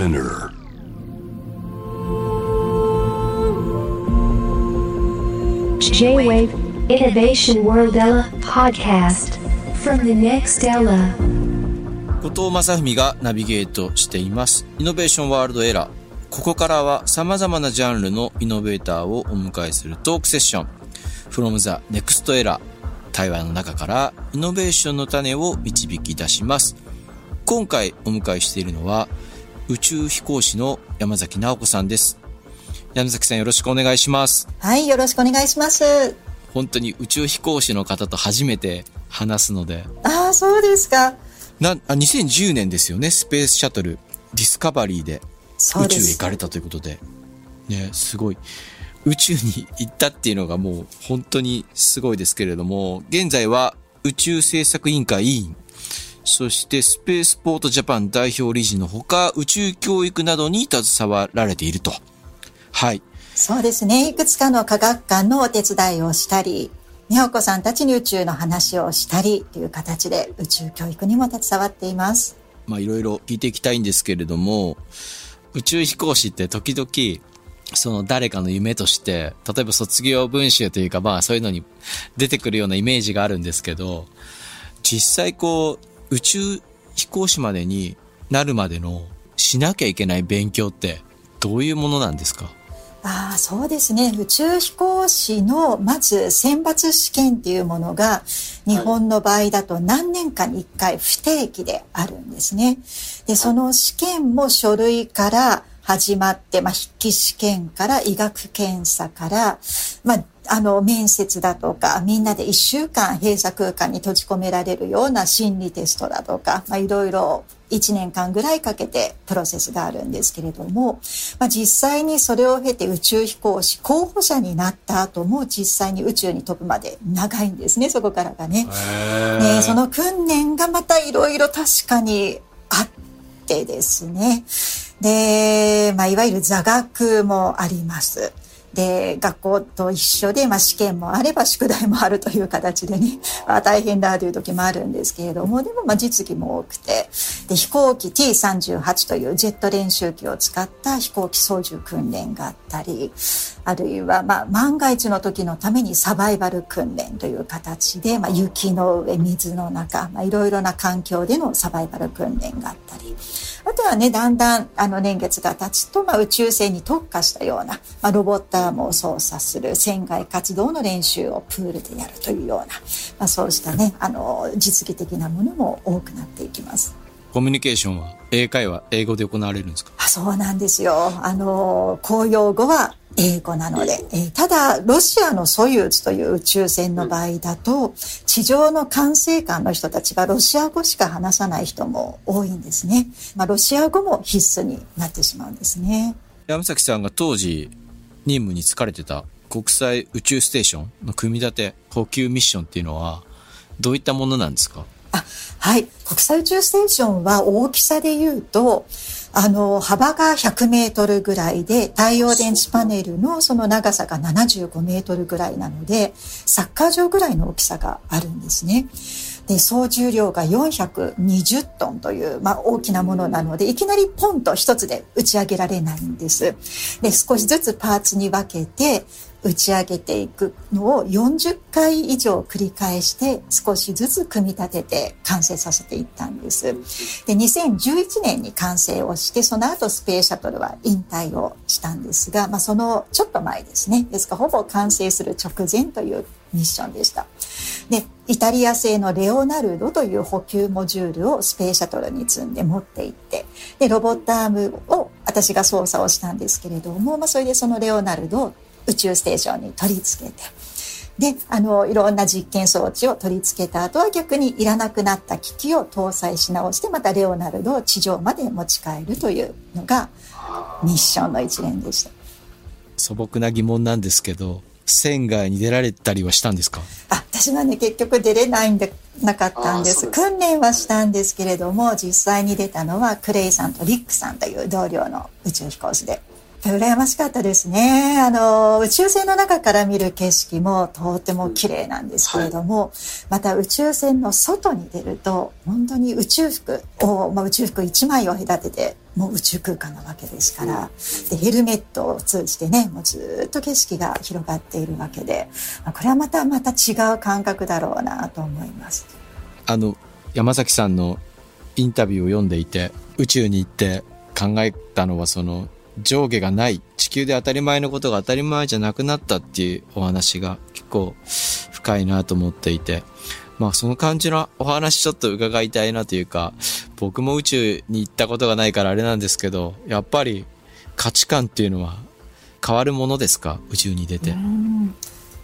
Spinner J-Wave Innovation World Ella podcast from the next Ella 後藤正文がナビゲートしています。イノベーションワールドエラー。ここからは様々なジャンルのイノベーターをお迎えするトークセッション。from the next era。対話の中からイノベーションの種を導き出します。今回お迎えしているのは宇宙飛行士の山崎直子さんです。山崎さんよろしくお願いします。はい、よろしくお願いします。本当に宇宙飛行士の方と初めて話すので、ああ、そうですか。な、あ、2010年ですよね、スペースシャトル、ディスカバリーで宇宙へ行かれたということで。ね、すごい。宇宙に行ったっていうのがもう本当にすごいですけれども、現在は宇宙政策委員会委員、そしてスペースポートジャパン代表理事のほか、宇宙教育などに携わられていると。はい。そうですね。いくつかの科学館のお手伝いをしたり、美穂子さんたちに宇宙の話をしたりという形で宇宙教育にも携わっています。まあいろいろ聞いていきたいんですけれども、宇宙飛行士って時々、その誰かの夢として、例えば卒業文集というかまあそういうのに出てくるようなイメージがあるんですけど、実際こう、宇宙飛行士までになるまでのしなきゃいけない勉強ってどういうものなんですか？あ、そうですね。宇宙飛行士のまず選抜試験っていうものが日本の場合だと何年かに1回不定期であるんですね。で、その試験も書類から始まって、まあ、筆記試験から医学検査から、まあ、あの、面接だとか、みんなで1週間閉鎖空間に閉じ込められるような心理テストだとか、まあ、いろいろ1年間ぐらいかけてプロセスがあるんですけれども、まあ、実際にそれを経て宇宙飛行士候補者になった後も実際に宇宙に飛ぶまで長いんですね、そこからがね。ねその訓練がまたいろいろ確かにあってですね。で、まあ、いわゆる座学もあります。で、学校と一緒で、まあ、試験もあれば宿題もあるという形でね、まあ、大変だという時もあるんですけれども、でもまあ実技も多くて、で、飛行機 T38 というジェット練習機を使った飛行機操縦訓練があったり、あるいはまあ万が一の時のためにサバイバル訓練という形で、まあ、雪の上、水の中、まあ、いろいろな環境でのサバイバル訓練があったり、あとはね、だんだんあの年月が経つと、まあ、宇宙船に特化したような、まあ、ロボットアームを操作する船外活動の練習をプールでやるというような、まあ、そうしたね、あの、実技的なものも多くなっていきます。コミュニケーションは英会話、英語で行われるんですか？あそうなんですよ。あの、公用語は英語なので、えーただ、ロシアのソユーズという宇宙船の場合だと、地上の管制官の人たちがロシア語しか話さない人も多いんですね。まあ、ロシア語も必須になってしまうんですね。山崎さんが当時任務に就かれてた国際宇宙ステーションの組み立て補給ミッションっていうのはどういったものなんですか？あはい。国際宇宙ステーションは大きさで言うと、あの、幅が100メートルぐらいで、太陽電池パネルのその長さが75メートルぐらいなので、サッカー場ぐらいの大きさがあるんですね。で、総重量が420トンという、まあ、大きなものなので、いきなりポンと一つで打ち上げられないんです。で、少しずつパーツに分けて、打ち上げていくのを40回以上繰り返して少しずつ組み立てて完成させていったんです。で、2011年に完成をして、その後スペースシャトルは引退をしたんですが、まあそのちょっと前ですね。ですからほぼ完成する直前というミッションでした。で、イタリア製のレオナルドという補給モジュールをスペースシャトルに積んで持って行って、で、ロボットアームを私が操作をしたんですけれども、まあそれでそのレオナルドを宇宙ステーションに取り付けて、で、あの、いろんな実験装置を取り付けた後は逆にいらなくなった機器を搭載し直して、またレオナルドを地上まで持ち帰るというのがミッションの一連でした。素朴な疑問なんですけど船外に出られたりはしたんですか？あ、私はね、結局出れないんで、なかったんです。訓練はしたんですけれども、実際に出たのはクレイさんとリックさんという同僚の宇宙飛行士で。羨ましかったですね。あの、宇宙船の中から見る景色もとても綺麗なんですけれども、また宇宙船の外に出ると、本当に宇宙服を、まあ、宇宙服1枚を隔ててもう宇宙空間なわけですからでヘルメットを通じてねもうずっと景色が広がっているわけでこれはまたまた違う感覚だろうなと思います。あの山崎さんのインタビューを読んでいて宇宙に行って考えたのはその上下がない地球で当たり前のことが当たり前じゃなくなったっていうお話が結構深いなと思っていて。まあその感じのお話ちょっと伺いたいなというか僕も宇宙に行ったことがないからあれなんですけどやっぱり価値観っていうのは変わるものですか？宇宙に出て。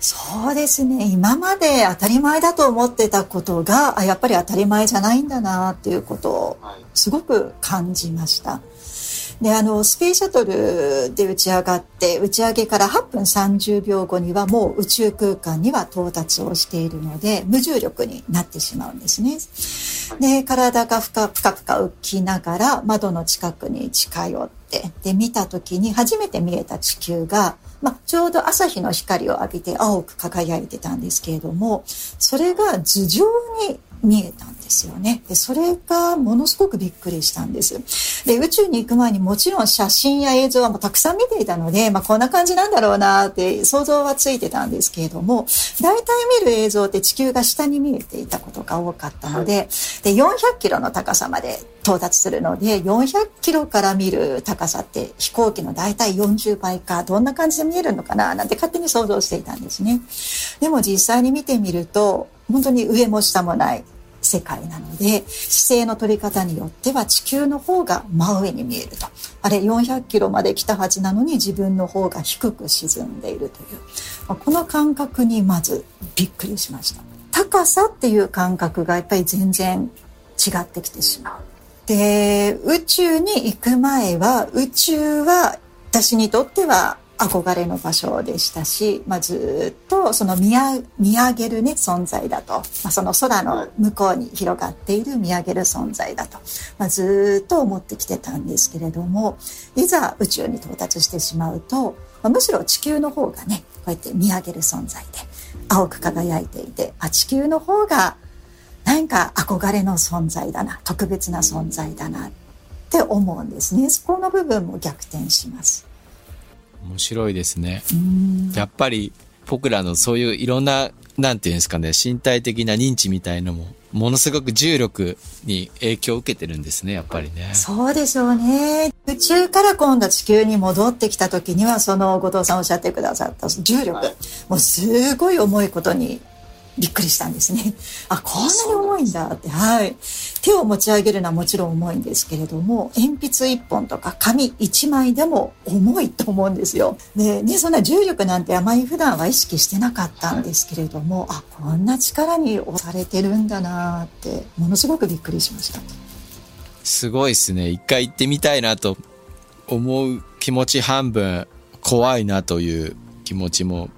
そうですね。今まで当たり前だと思ってたことがあやっぱり当たり前じゃないんだなっていうことをすごく感じました。であのスペースシャトルで打ち上がって打ち上げから8分30秒後にはもう宇宙空間には到達をしているので無重力になってしまうんですね。で体がふかふかふか浮きながら窓の近くに近寄ってで見た時に初めて見えた地球が、まあ、ちょうど朝日の光を浴びて青く輝いてたんですけれどもそれが頭上に見えたんですよね。で、それがものすごくびっくりしたんです。で、宇宙に行く前にもちろん写真や映像はもうたくさん見ていたので、まあこんな感じなんだろうなって想像はついてたんですけれども、大体見る映像って地球が下に見えていたことが多かったので、で、400キロの高さまで到達するので、400キロから見る高さって飛行機の大体40倍か、どんな感じで見えるのかななんて勝手に想像していたんですね。でも実際に見てみると、本当に上も下もない世界なので姿勢の取り方によっては地球の方が真上に見えると。あれ400キロまで来たはずなのに自分の方が低く沈んでいるという。この感覚にまずびっくりしました。高さっていう感覚がやっぱり全然違ってきてしまう。で宇宙に行く前は宇宙は私にとっては憧れの場所でしたし、まあ、ずっとその見上げるね存在だと、まあ、その空の向こうに広がっている見上げる存在だと、まあ、ずっと思ってきてたんですけれどもいざ宇宙に到達してしまうと、まあ、むしろ地球の方がねこうやって見上げる存在で青く輝いていてあ地球の方が何か憧れの存在だな特別な存在だなって思うんですね。そこの部分も逆転します。面白いですね。やっぱり僕らのそういういろんな、なんていうんですかね、身体的な認知みたいのも、ものすごく重力に影響を受けてるんですね、やっぱりね。そうでしょうね。宇宙から今度地球に戻ってきた時には、その後藤さんおっしゃってくださった重力、はい、もうすごい重いことにびっくりしたんですね。あ、こんなに重いんだって。はい。手を持ち上げるのはもちろん重いんですけれども、鉛筆1本とか紙1枚でも重いと思うんですよ。で、ね、そんな重力なんてあまり普段は意識してなかったんですけれども、あ、こんな力に押されてるんだなって、ものすごくびっくりしました。すごいですね。一回行ってみたいなと思う気持ち半分、怖いなという気持ちも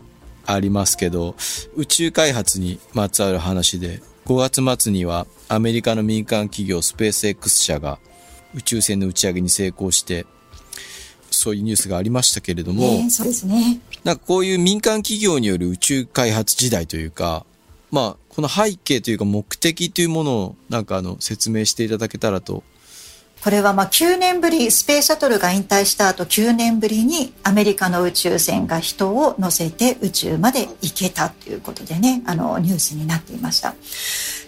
ありますけど、宇宙開発にまつわる話で、5月末にはアメリカの民間企業スペース X 社が宇宙船の打ち上げに成功して、そういうニュースがありましたけれども、えー、そうですね。なんかこういう民間企業による宇宙開発時代というか、まあ、この背景というか目的というものをなんかあの説明していただけたらとこれはまあ9年ぶり、スペースシャトルが引退した後9年ぶりにアメリカの宇宙船が人を乗せて宇宙まで行けたということでね、あのニュースになっていました。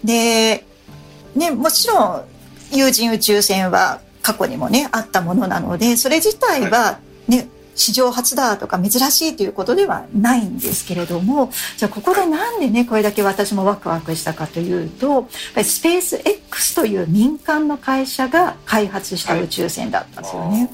で、ね、もちろん有人宇宙船は過去にもね、あったものなので、それ自体はね、史上初だとか珍しいということではないんですけれどもじゃあここでなんでねこれだけ私もワクワクしたかというとスペース X という民間の会社が開発した宇宙船だったんですよね。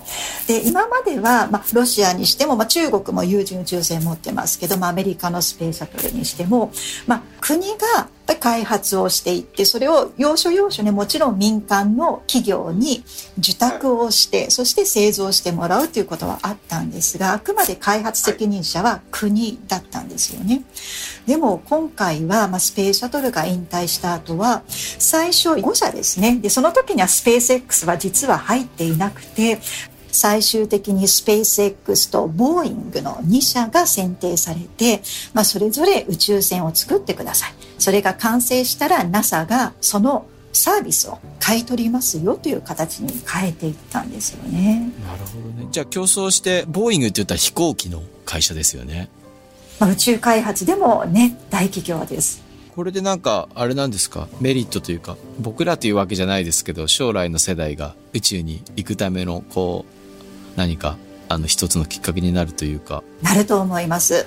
で今までは、まあ、ロシアにしても、まあ、中国も有人宇宙船持ってますけど、まあ、アメリカのスペースシャトルにしても、まあ、国がぱり開発をしていってそれを要所要所ねもちろん民間の企業に受託をしてそして製造してもらうということはあったんですがあくまで開発責任者は国だったんですよね。でも今回は、まあ、スペースシャトルが引退した後は最初5社ですねでその時にはスペース X は実は入っていなくて最終的にスペース X とボーイングの2社が選定されて、まあ、それぞれ宇宙船を作ってください。それが完成したら NASA がそのサービスを買い取りますよという形に変えていったんですよね。なるほどね。じゃあ競争して、ボーイングって言ったら飛行機の会社ですよね。まあ、宇宙開発でもね、大企業です。これでなんか、あれなんですか、メリットというか、僕らというわけじゃないですけど、将来の世代が宇宙に行くための、こう、何か、あの、一つのきっかけになるというか。なると思います。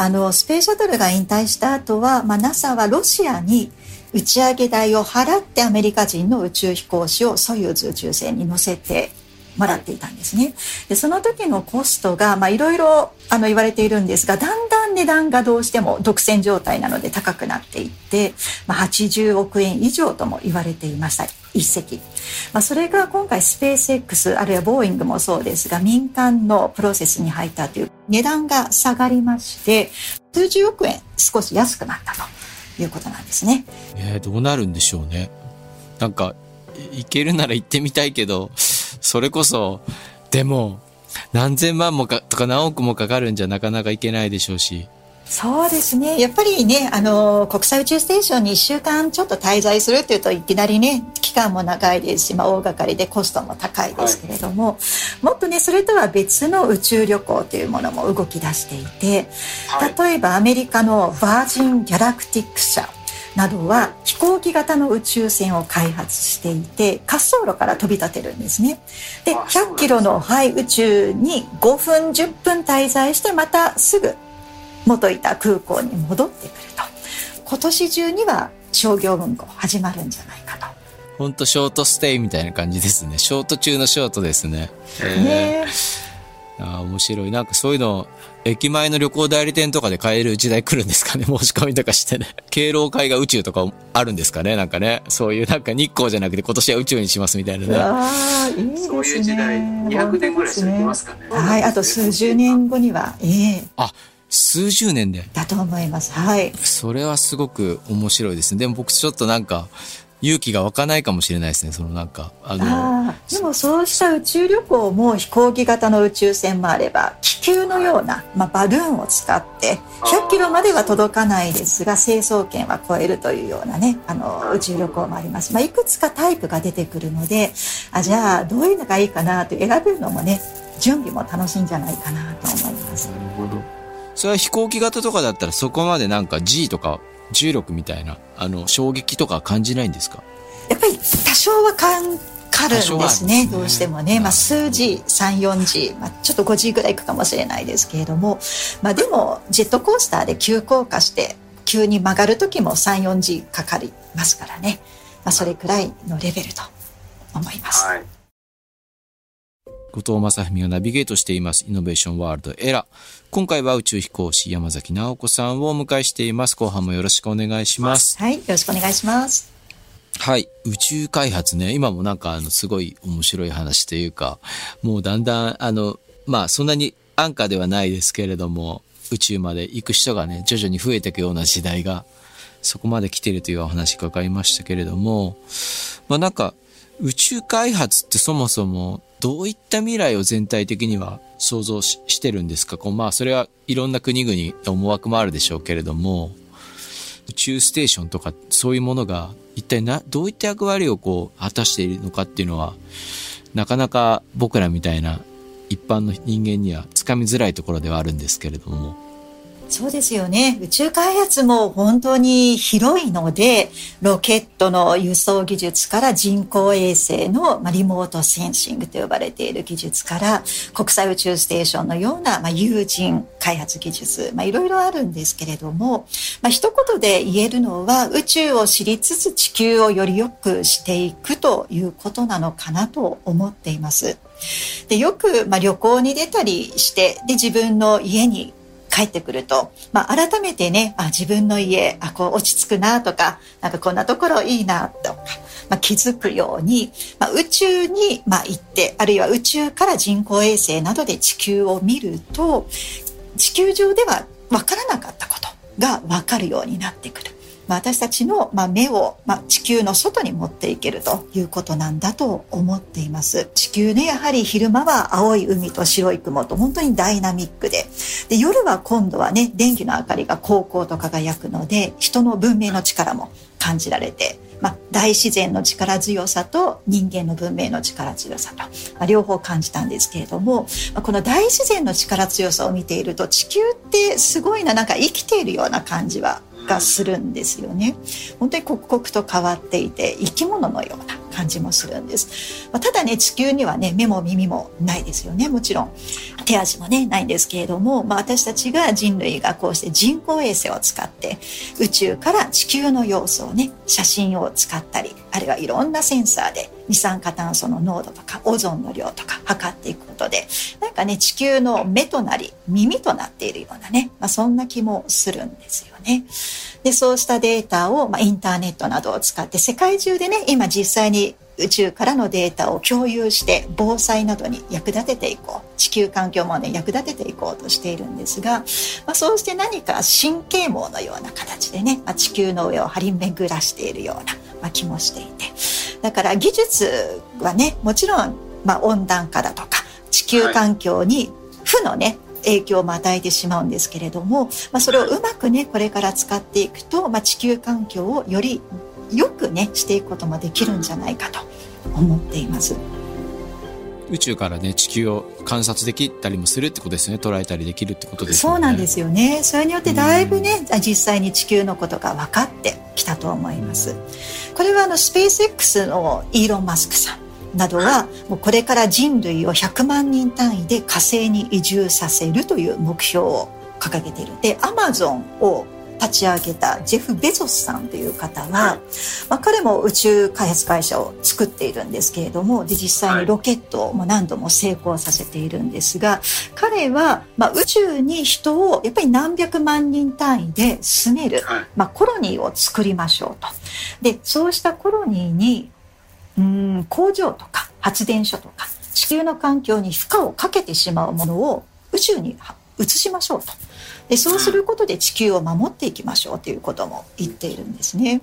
あの、スペースシャトルが引退した後は、まあ、NASA はロシアに打ち上げ代を払ってアメリカ人の宇宙飛行士をソユーズ宇宙船に乗せてもらっていたんですね。でその時のコストがいろいろ言われているんですがだんだん値段がどうしても独占状態なので高くなっていって、まあ、80億円以上とも言われていました一隻、まあ、それが今回スペース X あるいはボーイングもそうですが民間のプロセスに入ったという値段が下がりまして数十億円少し安くなったということなんですね。えー、どうなるんでしょうね。なんか行けるなら行ってみたいけどそれこそ、でも、何千万もか、とか何億もかかるんじゃなかなかいけないでしょうし。そうですね。やっぱりね、あの、国際宇宙ステーションに1週間ちょっと滞在するっていうといきなりね、期間も長いですし、まあ、大掛かりでコストも高いですけれども、はい、もっとね、それとは別の宇宙旅行というものも動き出していて、例えばアメリカのバージン・ギャラクティック社などは飛行機型の宇宙船を開発していて滑走路から飛び立てるんですね。で100キロの、はい、宇宙に5分10分滞在してまたすぐ元いた空港に戻ってくると今年中には商業運行始まるんじゃないかと。本当ショートステイみたいな感じですね。ショート中のショートですね。ねあ面白い。なんかそういうの駅前の旅行代理店とかで買える時代来るんですかね？申し込みとかしてね。敬老会が宇宙とかあるんですかね？なんかね。そういうなんか日光じゃなくて今年は宇宙にしますみたいなね。ああ、いいですね。そういう時代、200年ぐらい続きますかね。はい、あと数十年後には、ええー、あ、数十年で。だと思います。はい。それはすごく面白いですね。でも僕ちょっとなんか、勇気が湧かないかもしれないですね、そのなんか。あのでもそうした宇宙旅行も飛行機型の宇宙船もあれば、気球のような、まあ、バルーンを使って、100キロまでは届かないですが、成層圏は超えるというようなね、あの、宇宙旅行もあります。まあ、いくつかタイプが出てくるので、あ、じゃあ、どういうのがいいかなと選べるのもね、準備も楽しいんじゃないかなと思います。なるほど。それは飛行機型とかだったらそこまでなんか G とか重力みたいな、あの、衝撃とか感じないんですか？やっぱり多少はかんかるんですね、どうしてもね。まあ、数字、3、4時、まあ、ちょっと5時ぐらいいくかもしれないですけれども、まあ、でも、ジェットコースターで急降下して、急に曲がる時も3、4時かかりますからね。まあ、それくらいのレベルと思います。はい後藤正文がナビゲートしていますイノベーションワールドエラ。今回は宇宙飛行士山崎直子さんをお迎えしています。後半もよろしくお願いします。はい、よろしくお願いします。はい。宇宙開発ね。今もなんかあの、すごい面白い話というか、もうだんだん、あの、まあそんなに安価ではないですけれども、宇宙まで行く人がね、徐々に増えていくような時代が、そこまで来ているというお話伺いましたけれども、まあなんか、宇宙開発ってそもそもどういった未来を全体的には想像してるんですか？こうまあそれはいろんな国々の思惑もあるでしょうけれども、宇宙ステーションとかそういうものが一体な、どういった役割をこう果たしているのかっていうのは、なかなか僕らみたいな一般の人間にはつかみづらいところではあるんですけれども、そうですよね。宇宙開発も本当に広いので、ロケットの輸送技術から人工衛星のリモートセンシングと呼ばれている技術から国際宇宙ステーションのような、ま、有人開発技術、ま、いろいろあるんですけれども、まあ、一言で言えるのは宇宙を知りつつ地球をより良くしていくということなのかなと思っています。でよく、ま、旅行に出たりしてで自分の家に帰ってくると、まあ、改めてね、あ、自分の家、あ、こう落ち着くなとか、なんかこんなところいいなとか、まあ、気づくように、まあ、宇宙に、まあ、行って、あるいは宇宙から人工衛星などで地球を見ると、地球上では分からなかったことが分かるようになってくる。まあ、私たちの、まあ、目を、まあ、地球の外に持っていけるということなんだと思っています。地球ねやはり昼間は青い海と白い雲と本当にダイナミックで。で夜は今度はね電気の明かりが高々と輝くので人の文明の力も感じられてまあ、大自然の力強さと人間の文明の力強さと、まあ、両方感じたんですけれども、まあ、この大自然の力強さを見ていると地球ってすごいななんか生きているような感じはがするんですよね。本当に刻々と変わっていて生き物のような感じもするんです。まあ、ただね地球にはね目も耳もないですよねもちろん手足もねないんですけれども、まあ、私たちが人類がこうして人工衛星を使って宇宙から地球の様子をね写真を使ったりあるいはいろんなセンサーで二酸化炭素の濃度とかオゾンの量とか測っていくことでなんかね地球の目となり耳となっているようなね、まあ、そんな気もするんですよね。でそうしたデータを、まあ、インターネットなどを使って世界中でね今実際に宇宙からのデータを共有して防災などに役立てていこう地球環境問題に役立てていこうとしているんですが、まあ、そうして何か神経網のような形でね、まあ、地球の上を張り巡らしているような、まあ、気もしていてだから技術はねもちろん、ま、温暖化だとか地球環境に負のね、影響も与えてしまうんですけれども、まあ、それをうまくねこれから使っていくと、まあ、地球環境をよりよくねしていくこともできるんじゃないかと思っています。宇宙からね地球を観察できたりもするってことですね。捉えたりできるってことですね。そうなんですよね。それによってだいぶね実際に地球のことが分かってきたと思います。これはあのスペース X のイーロン・マスクさんなどはもうこれから人類を100万人単位で火星に移住させるという目標を掲げている。でアマゾンを立ち上げたジェフ・ベゾスさんという方は、まあ、彼も宇宙開発会社を作っているんですけれどもで実際にロケットを何度も成功させているんですが彼は、まあ、宇宙に人をやっぱり何百万人単位で住める、まあ、コロニーを作りましょうと。でそうしたコロニーにうん工場とか発電所とか地球の環境に負荷をかけてしまうものを宇宙に移しましょうと。でそうすることで地球を守っていきましょうということも言っているんですね。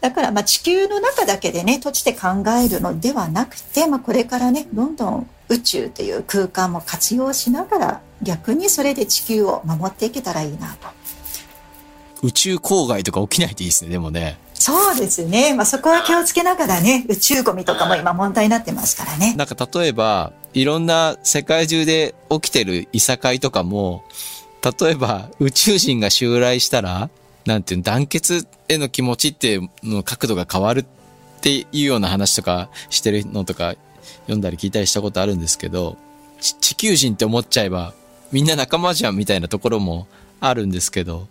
だからまあ地球の中だけでね閉じて考えるのではなくて、まあ、これからねどんどん宇宙という空間も活用しながら逆にそれで地球を守っていけたらいいなと。宇宙郊外とか起きないといいですね、でもね。そうですね。まあ、そこは気をつけながらね、宇宙ゴミとかも今問題になってますからね。なんか例えば、いろんな世界中で起きてるいさかいとかも、例えば宇宙人が襲来したら、なんていうの、団結への気持ちっていうの角度が変わるっていうような話とかしてるのとか読んだり聞いたりしたことあるんですけど、地球人って思っちゃえばみんな仲間じゃんみたいなところもあるんですけど、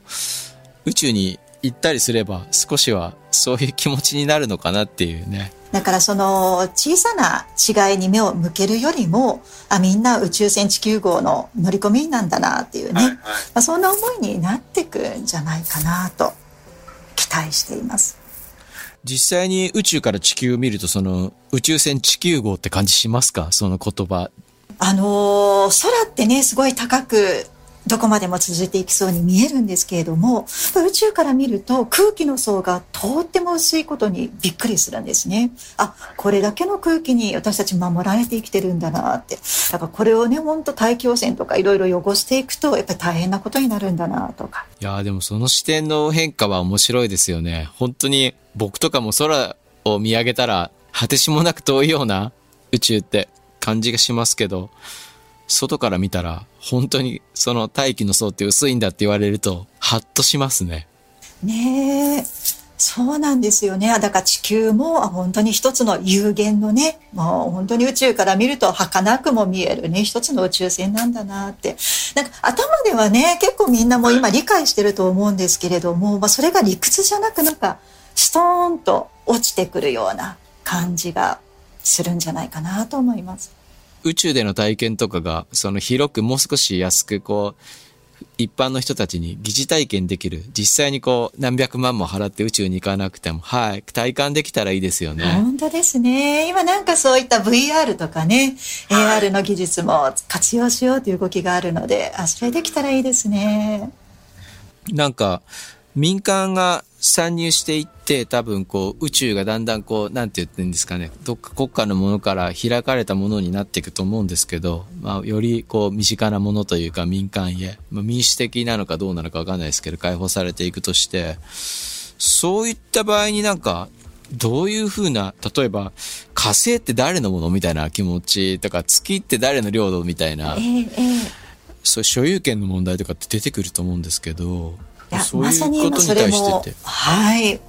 宇宙に行ったりすれば少しはそういう気持ちになるのかなっていうね。だからその小さな違いに目を向けるよりもあみんな宇宙船地球号の乗り込みなんだなっていうね、はいはい、まあ、そんな思いになってくんじゃないかなと期待しています。実際に宇宙から地球を見るとその宇宙船地球号って感じしますか？その言葉。あのー、空ってねすごい高くどこまでも続いていきそうに見えるんですけれども宇宙から見ると空気の層がとっても薄いことにびっくりするんですね。あこれだけの空気に私たち守られて生きてるんだなって。だからこれをねほんと大気汚染とかいろいろ汚していくとやっぱり大変なことになるんだなとか。いやでもその視点の変化は面白いですよね。本当に僕とかも空を見上げたら果てしもなく遠いような宇宙って感じがしますけど。外から見たら、本当にその大気の層って薄いんだって言われると、ハッとしますね。ねえ。そうなんですよね。だから地球も本当に一つの有限のね、もう本当に宇宙から見ると儚くも見えるね、一つの宇宙船なんだなって。なんか頭ではね、結構みんなも今理解してると思うんですけれども、まあそれが理屈じゃなくなんかストーンと落ちてくるような感じがするんじゃないかなと思います。宇宙での体験とかが、その広くもう少し安くこう、一般の人たちに疑似体験できる。実際にこう、何百万も払って宇宙に行かなくても、はい、体感できたらいいですよね。本当ですね。今なんかそういった VR とかね、AR の技術も活用しようという動きがあるので、あ、それできたらいいですね。なんか、民間が参入していって多分こう宇宙がだんだんこうなんて言ってんですかね。どっか国家のものから開かれたものになっていくと思うんですけど、まあ、よりこう身近なものというか民間へ、まあ、民主的なのかどうなのかわかんないですけど解放されていくとしてそういった場合になんかどういうふうな、例えば、火星って誰のものみたいな気持ちとか、月って誰の領土みたいなえ、えええ。そういう所有権の問題とかって出てくると思うんですけど、いやまさに今それも。はい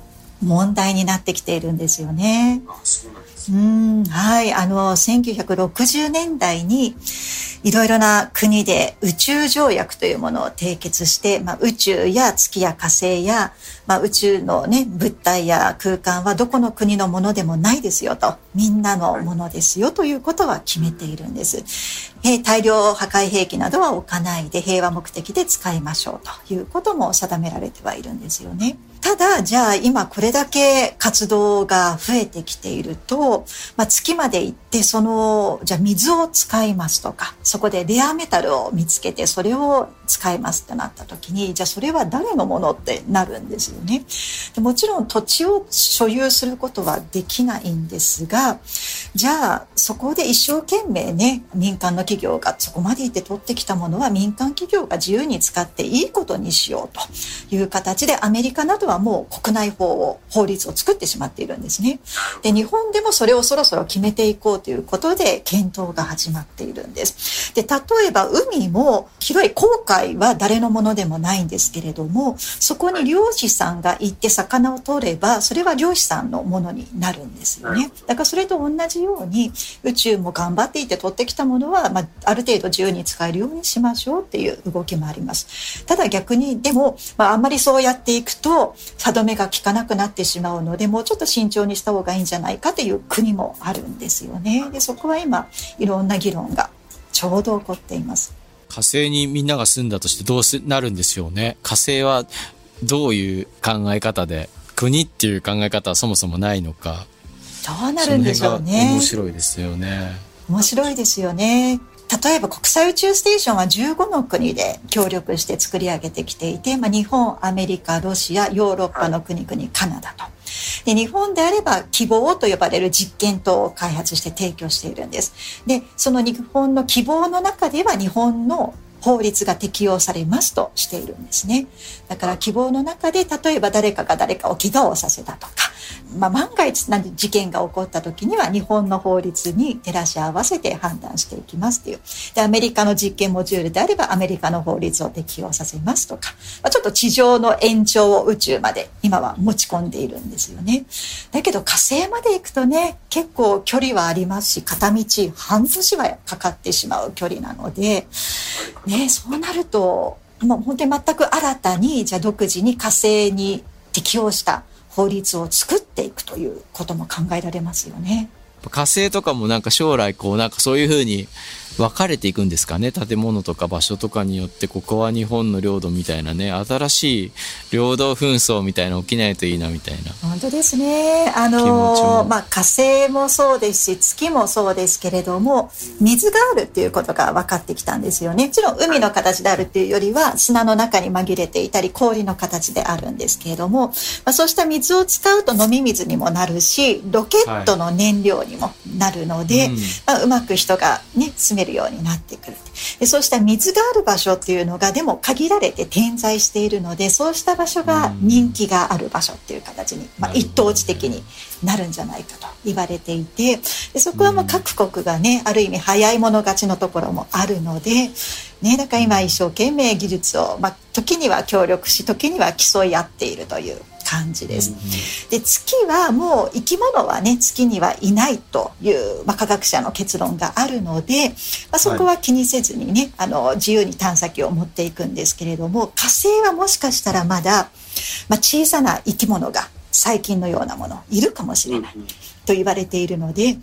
問題になってきているんですよね。あそうなんですうんはいあの1960年代にいろいろな国で宇宙条約というものを締結して、まあ、宇宙や月や火星や、まあ、宇宙の、ね、物体や空間はどこの国のものでもないですよとみんなのものですよということは決めているんです。え大量破壊兵器などは置かないで平和目的で使いましょうということも定められてはいるんですよね。ただ、じゃあ今これだけ活動が増えてきていると、まあ、月まで行ってその、じゃあ水を使いますとか、そこでレアメタルを見つけてそれを使いますってなった時に、じゃあそれは誰のものってなるんですよね。でもちろん土地を所有することはできないんですが、じゃあそこで一生懸命ね、民間の企業がそこまで行って取ってきたものは民間企業が自由に使っていいことにしようという形でアメリカなどはもう国内法を、法律を作ってしまっているんですね。で、日本でもそれをそろそろ決めていこうということで検討が始まっているんです。で、例えば海も広い航海は誰のものでもないんですけれども、そこに漁師さんが行って魚を取れば、それは漁師さんのものになるんですよね。だからそれと同じように宇宙も頑張っていって取ってきたものは、まあ、ある程度自由に使えるようにしましょうっていう動きもあります。ただ逆に、でも、まあ、あんまりそうやっていくと、歯止めが効かなくなってしまうので、もうちょっと慎重にした方がいいんじゃないかという国もあるんですよね。で、そこは今、いろんな議論がちょうど起こっています。火星にみんなが住んだとしてどうすなるんでしょうね。火星はどういう考え方で、国っていう考え方はそもそもないのか。どうなるんでしょうね面。白いですよね。面白いですよね。例えば国際宇宙ステーションは15の国で協力して作り上げてきていて、まあ、日本、アメリカ、ロシア、ヨーロッパの国々、カナダと。で日本であれば希望と呼ばれる実験棟を開発して提供しているんです。で、その日本の希望の中では日本の法律が適用されますとしているんですね。だから希望の中で例えば誰かが誰かを怪我をさせたとか、まあ、万が一何事件が起こった時には日本の法律に照らし合わせて判断していきますっていう。で、アメリカの実験モジュールであればアメリカの法律を適用させますとか、まあ、ちょっと地上の延長を宇宙まで今は持ち込んでいるんですよね。だけど火星まで行くとね、結構距離はありますし、片道半年はかかってしまう距離なので、ね、そうなると、もう本当に全く新たに、じゃあ独自に火星に適用した法律を作っていくということも考えられますよね。火星とかもなんか将来こうなんかそういうふうに分かれていくんですかね？建物とか場所とかによってここは日本の領土みたいなね新しい領土紛争みたいな起きないといいなみたいな本当ですね。あの、まあ火星もそうですし、月もそうですけれども、水があるっていうことが分かってきたんですよね。もちろん海の形であるっていうよりは、砂の中に紛れていたり、氷の形であるんですけれども、まあ、そうした水を使うと飲み水にもなるし、ロケットの燃料にもなるので、うんまあ、うまく人がね、住めるようになってくる。でそうした水がある場所っていうのが、でも限られて点在しているので、そうした場所が人気がある場所っていう形に、まあ、一等地的になるんじゃないかと言われていて、でそこはもう各国がね、ある意味早い者勝ちのところもあるので、ね、だから今一生懸命技術を、まあ、時には協力し、時には競い合っているという感じです。で月はもう生き物はね月にはいないという、まあ、科学者の結論があるので、まあ、そこは気にせずにね、あの自由に探査機を持っていくんですけれども火星はもしかしたらまだ、まあ、小さな生き物が細菌のようなものいるかもしれないと言われているので。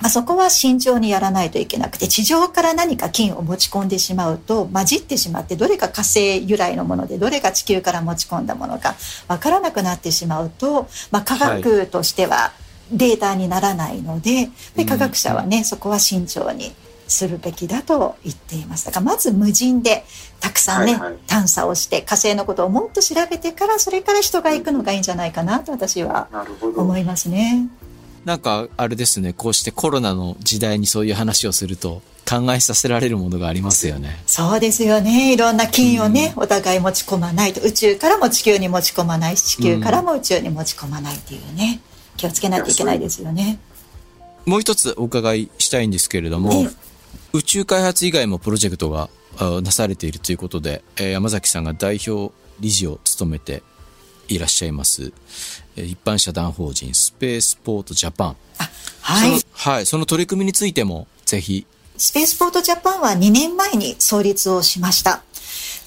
まあ、そこは慎重にやらないといけなくて地上から何か菌を持ち込んでしまうと混じってしまってどれが火星由来のものでどれが地球から持ち込んだものかわからなくなってしまうと、まあ、科学としてはデータにならないので,、で科学者はねそこは慎重にするべきだと言っていますだからまず無人でたくさんね、はいはい探査をして火星のことをもっと調べてからそれから人が行くのがいいんじゃないかなと私は。思いますね。なんかあれですねこうしてコロナの時代にそういう話をすると考えさせられるものがありますよねそうですよね。いろんな菌をね、お互い持ち込まないと、宇宙からも地球に持ち込まないし、地球からも宇宙に持ち込まないっていうね。気をつけないといけないですよね。もう一つお伺いしたいんですけれども、宇宙開発以外もプロジェクトがなされているということで、えー、山崎さんが代表理事を務めていらっしゃいます、えー、一般社団法人スペースポートジャパン。はい。はい。その取り組みについても、ぜひ。スペースポートジャパンは2年前に創立をしました。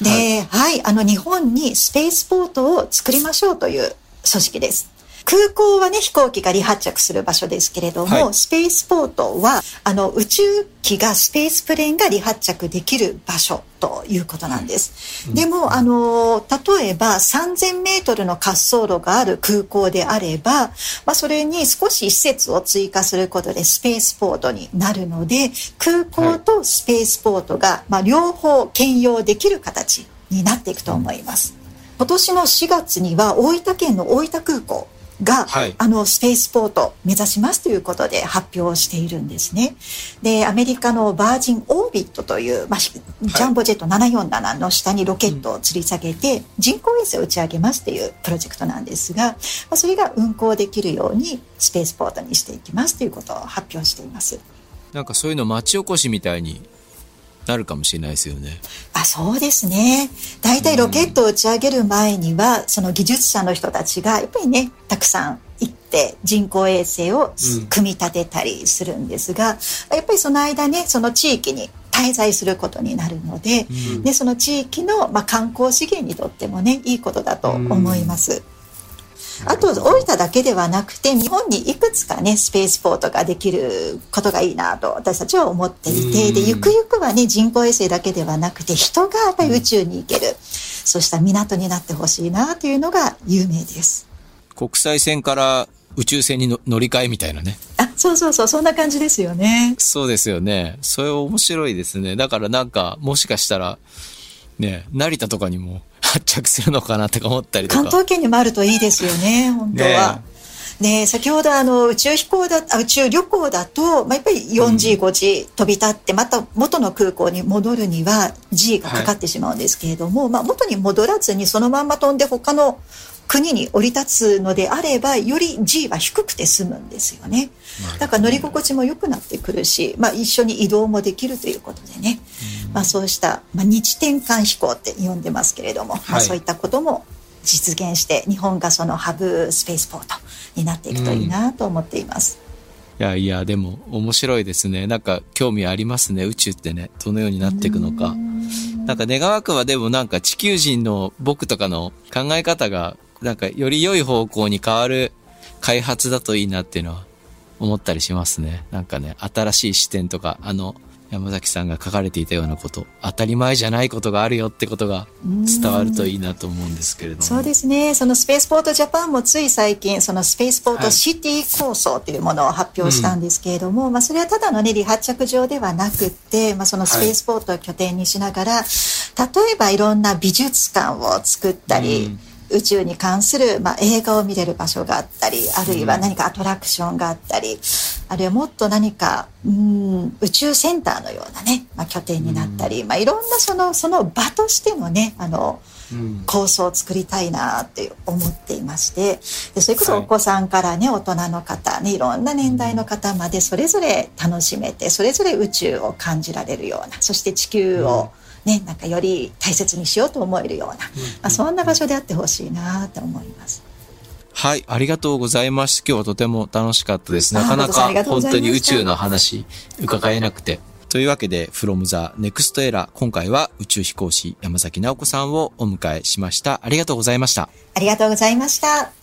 で、はい、はい、あの日本にスペースポートを作りましょうという組織です。空港はね、飛行機が離発着する場所ですけれども、はい、スペースポートは、あの、宇宙機が、スペースプレーンが離発着できる場所ということなんです。うん、でも、あの、例えば3000メートルの滑走路がある空港であれば、まあ、それに少し施設を追加することでスペースポートになるので、空港とスペースポートが、まあ、両方兼用できる形になっていくと思います。今年の4月には大分県の大分空港が、はい、あのスペースポート目指しますということで発表しているんですね。で、アメリカのバージンオービットという、まあ、ジャンボジェット747の下にロケットを吊り下げて、人工衛星を打ち上げますというプロジェクトなんですが、まあ、それが運行できるようにスペースポートにしていきますということを発表しています。なんかそういうの町おこしみたいになるかもしれないですよね。あそうですね。大体ロケットを打ち上げる前には、うん、その技術者の人たちがやっぱりねたくさん行って人工衛星を組み立てたりするんですが、うん、やっぱりその間ねその地域に滞在することになるのでうん、でその地域の、まあ、観光資源にとってもねいいことだと思います。あと、大分だけではなくて、日本にいくつかね、スペースポートができることがいいなと私たちは思っていて、で、ゆくゆくはね、人工衛星だけではなくて、人がやっぱり宇宙に行ける、そうした港になってほしいなというのが有名です。国際線から宇宙船に乗り換えみたいなね。あ、そうそうそう、そんな感じですよね。そうですよね。それ面白いですね。だからなんか、もしかしたら、ね、成田とかにも発着するのかなとか思ったりとか。関東圏にもあるといいですよね、本当は。ねね先ほどあの宇宙飛行だ宇宙旅行だと、まあ、やっぱり 4G、5G 飛び立ってまた元の空港に戻るには G がかかってしまうんですけれども、はい、まあ、元に戻らずにそのまんま飛んで他の国に降り立つのであればより G は低くて済むんですよねだから乗り心地も良くなってくるし、まあ、一緒に移動もできるということでね、まあ、そうした、まあ、日転換飛行って呼んでますけれども、まあ、そういったことも実現して日本がそのハブスペースポートになっていくといいなと思っています。いやいや、でも面白いですね。なんか興味ありますね。宇宙ってね、どのようになっていくのか。なんか願わくはでもなんか地球人の僕とかの考え方がなんかより良い方向に変わる開発だといいなっていうのは思ったりしますね。なんかね、新しい視点とか、あの、山崎さんが書かれていたようなこと、当たり前じゃないことがあるよってことが伝わるといいなと思うんですけれども。そうですね。そのスペースポートジャパンもつい最近、そのスペースポートシティ構想というものを発表したんですけれども、うん、まあそれはただのね、離発着場ではなくて、まあそのスペースポートを拠点にしながら、はい、例えばいろんな美術館を作ったり、うん宇宙に関する、まあ、映画を見れる場所があったりあるいは何かアトラクションがあったり、あるいはもっと何かうん宇宙センターのようなね、まあ、拠点になったり、まあ、いろんなそのその場としてのねあの、構想を作りたいなって思っていましてでそれこそお子さんからね、大人の方ねいろんな年代の方までそれぞれ楽しめてそれぞれ宇宙を感じられるようなそして地球を、うんね、なんかより大切にしようと思えるような、まあ、そんな場所であってほしいなと思います。はい、ありがとうございます。今日はとても楽しかったです。なかなか本当に宇宙の話伺えなくて。というわけで、from the next era 今回は宇宙飛行士山崎直子さんをお迎えしました。ありがとうございました。ありがとうございました。